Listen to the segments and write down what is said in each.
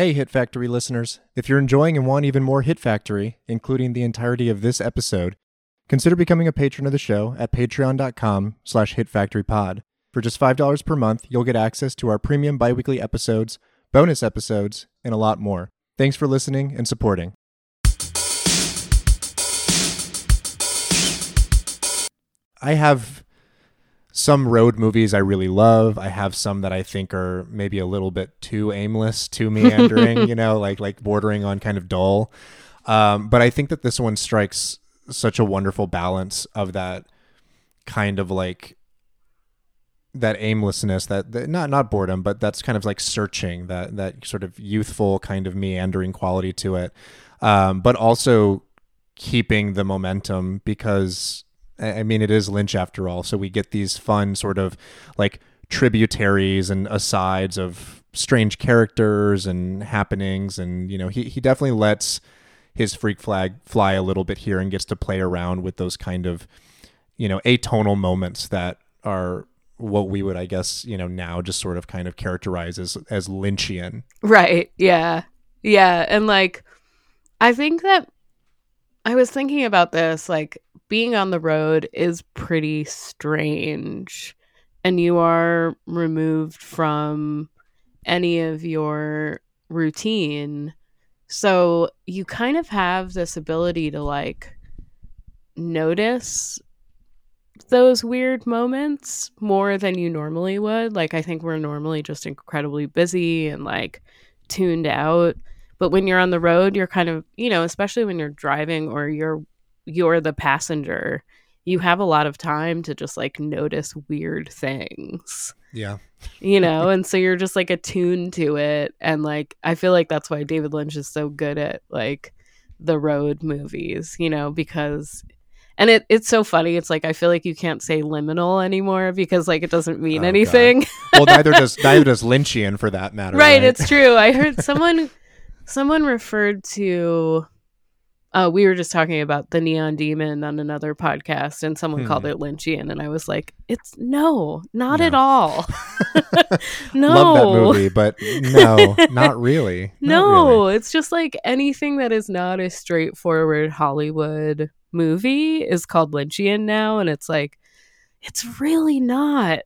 Hey, Hit Factory listeners. If you're enjoying and want even more Hit Factory, including the entirety of this episode, consider becoming a patron of the show at patreon.com slash hitfactorypod. For just $5 per month, you'll get access to our premium biweekly episodes, bonus episodes, and a lot more. Thanks for listening and supporting. I have some road movies I really love. I have some that I think are maybe a little bit too aimless, too meandering, you know, like like bordering on kind of dull. Um, but I think that this one strikes such a wonderful balance of that kind of like that aimlessness that, that not not boredom but that's kind of like searching that that sort of youthful kind of meandering quality to it um, but also keeping the momentum because I mean, it is Lynch after all. So we get these fun sort of like tributaries and asides of strange characters and happenings. And, you know, he, he definitely lets his freak flag fly a little bit here and gets to play around with those kind of, you know, atonal moments that are what we would, I guess, you know, now just sort of kind of characterize as, as Lynchian. Right. Yeah. Yeah. And like, I think that I was thinking about this, like, being on the road is pretty strange and you are removed from any of your routine. So you kind of have this ability to like notice those weird moments more than you normally would. Like i think we're normally just incredibly busy and like tuned out but when you're on the road you're kind of you know especially when you're driving or you're you're the passenger, you have a lot of time to just like notice weird things. Yeah. you know, and so you're just like attuned to it. And like, I feel like that's why David Lynch is so good at like the road movies, you know, because and it, it's so funny. It's like I feel like you can't say liminal anymore because like it doesn't mean oh, anything. well, neither does neither does Lynchian for that matter. Right, right, it's true. I heard someone someone referred to uh, we were just talking about the Neon Demon on another podcast, and someone hmm. called it Lynchian, and I was like, "It's no, not no. at all. no, love that movie, but no, not really. no, not really. it's just like anything that is not a straightforward Hollywood movie is called Lynchian now, and it's like, it's really not.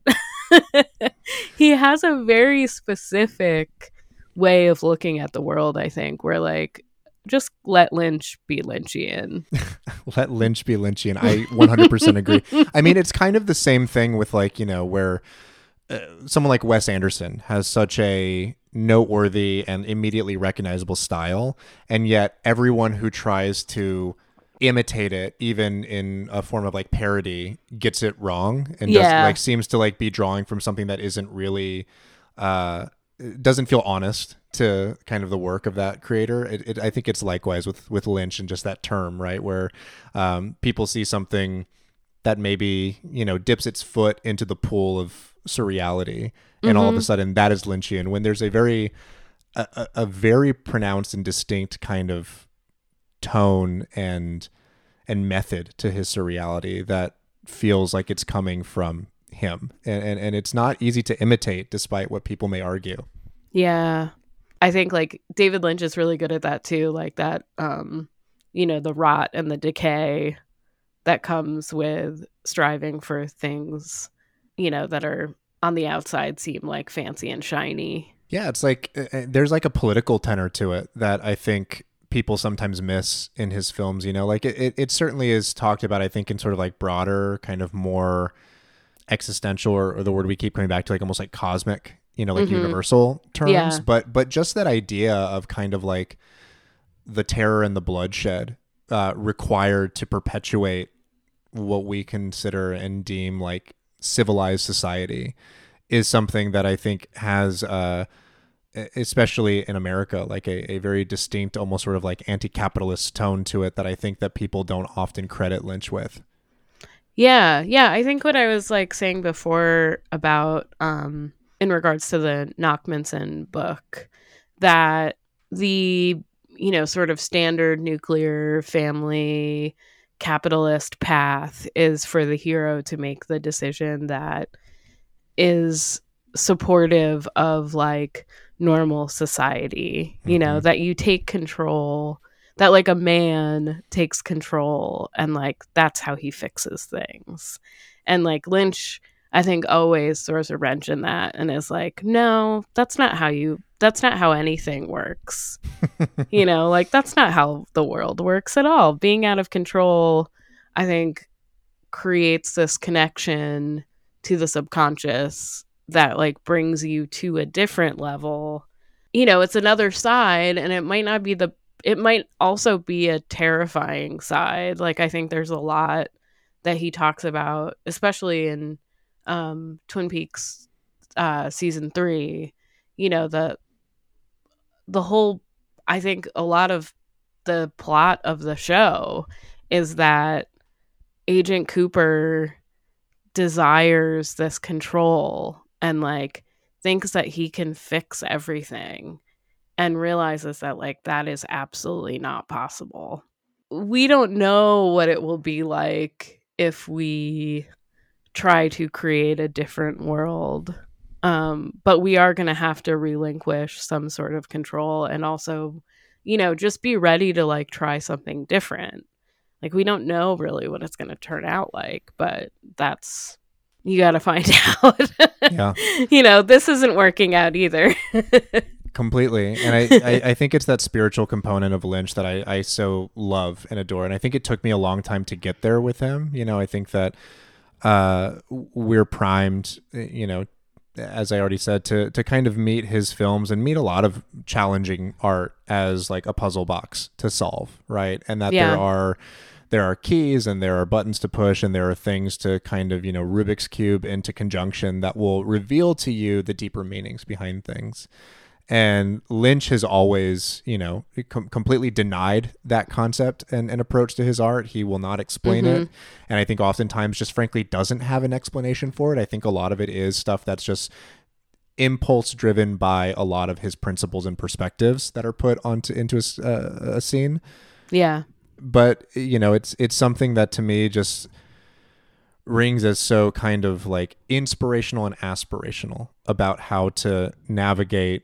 he has a very specific way of looking at the world. I think where like just let Lynch be Lynchian. let Lynch be Lynchian. I 100% agree. I mean, it's kind of the same thing with like, you know, where uh, someone like Wes Anderson has such a noteworthy and immediately recognizable style, and yet everyone who tries to imitate it even in a form of like parody gets it wrong and yeah. does like seems to like be drawing from something that isn't really uh doesn't feel honest to kind of the work of that creator. It, it, I think it's likewise with with Lynch and just that term, right, where um, people see something that maybe you know dips its foot into the pool of surreality, and mm-hmm. all of a mm-hmm. sudden that is Lynchian. When there's a very a, a very pronounced and distinct kind of tone and and method to his surreality that feels like it's coming from him. And, and and it's not easy to imitate despite what people may argue. Yeah. I think like david lynch is really good at that too like that um you know the rot and the decay that comes with striving for things you know that are on the outside seem like fancy and shiny. Yeah it's like uh, uh, there's like a political tenor to it that i think people sometimes miss in his films you know? Like it, it, it certainly is talked about i think in sort of like broader kind of more existential or, or, the word we keep coming back to like almost like cosmic you know like mm-hmm. universal terms yeah. but but just that idea of kind of like the terror and the bloodshed uh, required to perpetuate what we consider and deem like civilized society is something that I think has uh, especially in America, like a, a very distinct, almost sort of like anti-capitalist tone to it that I think that people don't often credit Lynch with. Yeah, yeah. I think what I was like saying before about um in regards to the Nachmanson book that the you know sort of standard nuclear family capitalist path is for the hero to make the decision that is supportive of like normal society. You know, that you take control, that like a man takes control and like that's how he fixes things. And like Lynch, I think always throws a wrench in that and is like, no, that's not how you, that's not how anything works. you know, like that's not how the world works at all. Being out of control, I think, creates this connection to the subconscious that like brings you to a different level. You know, it's another side and it might not be the it might also be a terrifying side. Like I think there's a lot that he talks about, especially in um Twin Peaks uh season 3. You know, the the whole I think a lot of the plot of the show is that Agent Cooper desires this control and like thinks that he can fix everything and realizes that like that is absolutely not possible. We don't know what it will be like if we try to create a different world. Um, but we are going to have to relinquish some sort of control and also, you know, just be ready to like try something different. Like we don't know really what it's going to turn out like, but that's you got to find out. Yeah. you know, this isn't working out either. completely. And I, I, I think it's that spiritual component of lynch that I, I so love and adore. And i think it took me a long time to get there with him. You know i think that uh, we're primed you know as i already said to to kind of meet his films and meet a lot of challenging art as like a puzzle box to solve right? And that Yeah. there are there are keys and there are buttons to push and there are things to kind of you know rubik's cube into conjunction that will reveal to you the deeper meanings behind things and lynch has always you know com- completely denied that concept and, and approach to his art. He will not explain it. And i think oftentimes just frankly doesn't have an explanation for it. I think a lot of it is stuff that's just impulse driven by a lot of his principles and perspectives that are put onto into a, uh, a scene. Yeah. but you know it's it's something that to me just rings as so kind of like inspirational and aspirational about how to navigate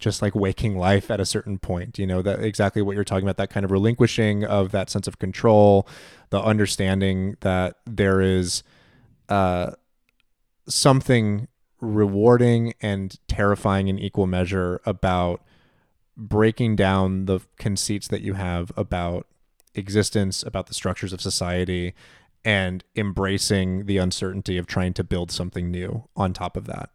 just like waking life at a certain point you know that exactly what you're talking about that kind of relinquishing of that sense of control the understanding that there is uh something rewarding and terrifying in equal measure about breaking down the conceits that you have about existence, about the structures of society, and embracing the uncertainty of trying to build something new on top of that.